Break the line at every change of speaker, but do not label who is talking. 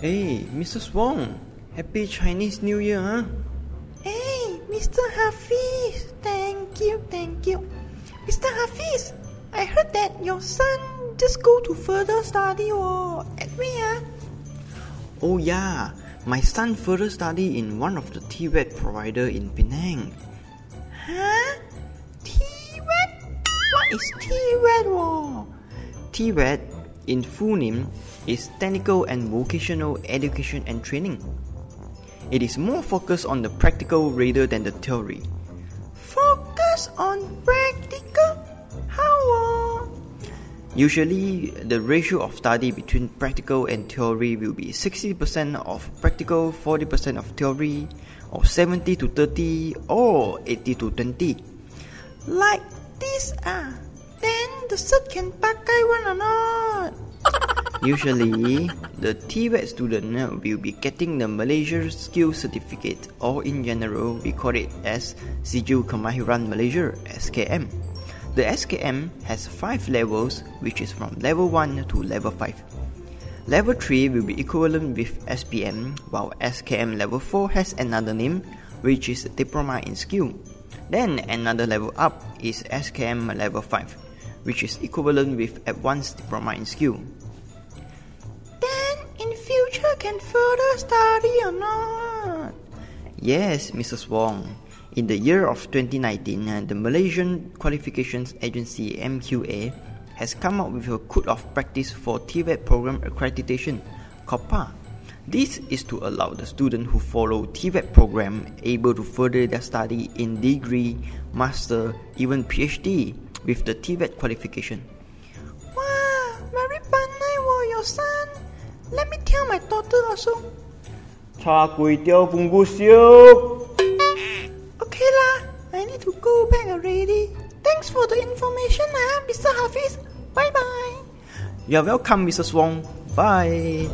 Hey, Mrs. Wong, Happy Chinese New Year, huh?
Hey, Mr. Hafiz, thank you, thank you. Mr. Hafiz, I heard that your son just go to further study or at where?
Oh yeah, my son further study in one of the TVET provider in Penang.
Huh? TVET? What is TVET?
TVET in full name is Technical and Vocational Education and Training. It is more focused on the practical rather than the theory.
Focus on practical? How? Uh?
Usually, the ratio of study between practical and theory will be 60% of practical, 40% of theory, or 70 to 30, or 80 to 20.
Like this ah? The cert can pakai one or not?
Usually, the TVET student uh, will be getting the Malaysia Skill Certificate or in general we call it as Sijil Kemahiran Malaysia SKM. The SKM has 5 levels which is from level 1 to level 5. Level 3 will be equivalent with SPM while SKM level 4 has another name which is Diploma in Skill. Then another level up is SKM level 5 which is equivalent with Advanced Diploma in Skill.
Then in future can further study or not?
Yes, Mrs. Wong. In the year of 2019, uh, the Malaysian Qualifications Agency MQA has come up with a code of practice for TVET program accreditation, COPPA. This is to allow the student who follow TVET program able to further their study in degree, master, even PhD with the TVET qualification.
Wow, very pandai were your son. Let me tell my daughter also.
Cha kui tiêu bunggu.
Okay lah, I need to go back already. Thanks for the information, ah, Mr. Hafiz. Bye bye.
You're welcome, Mrs. Wong. Bye.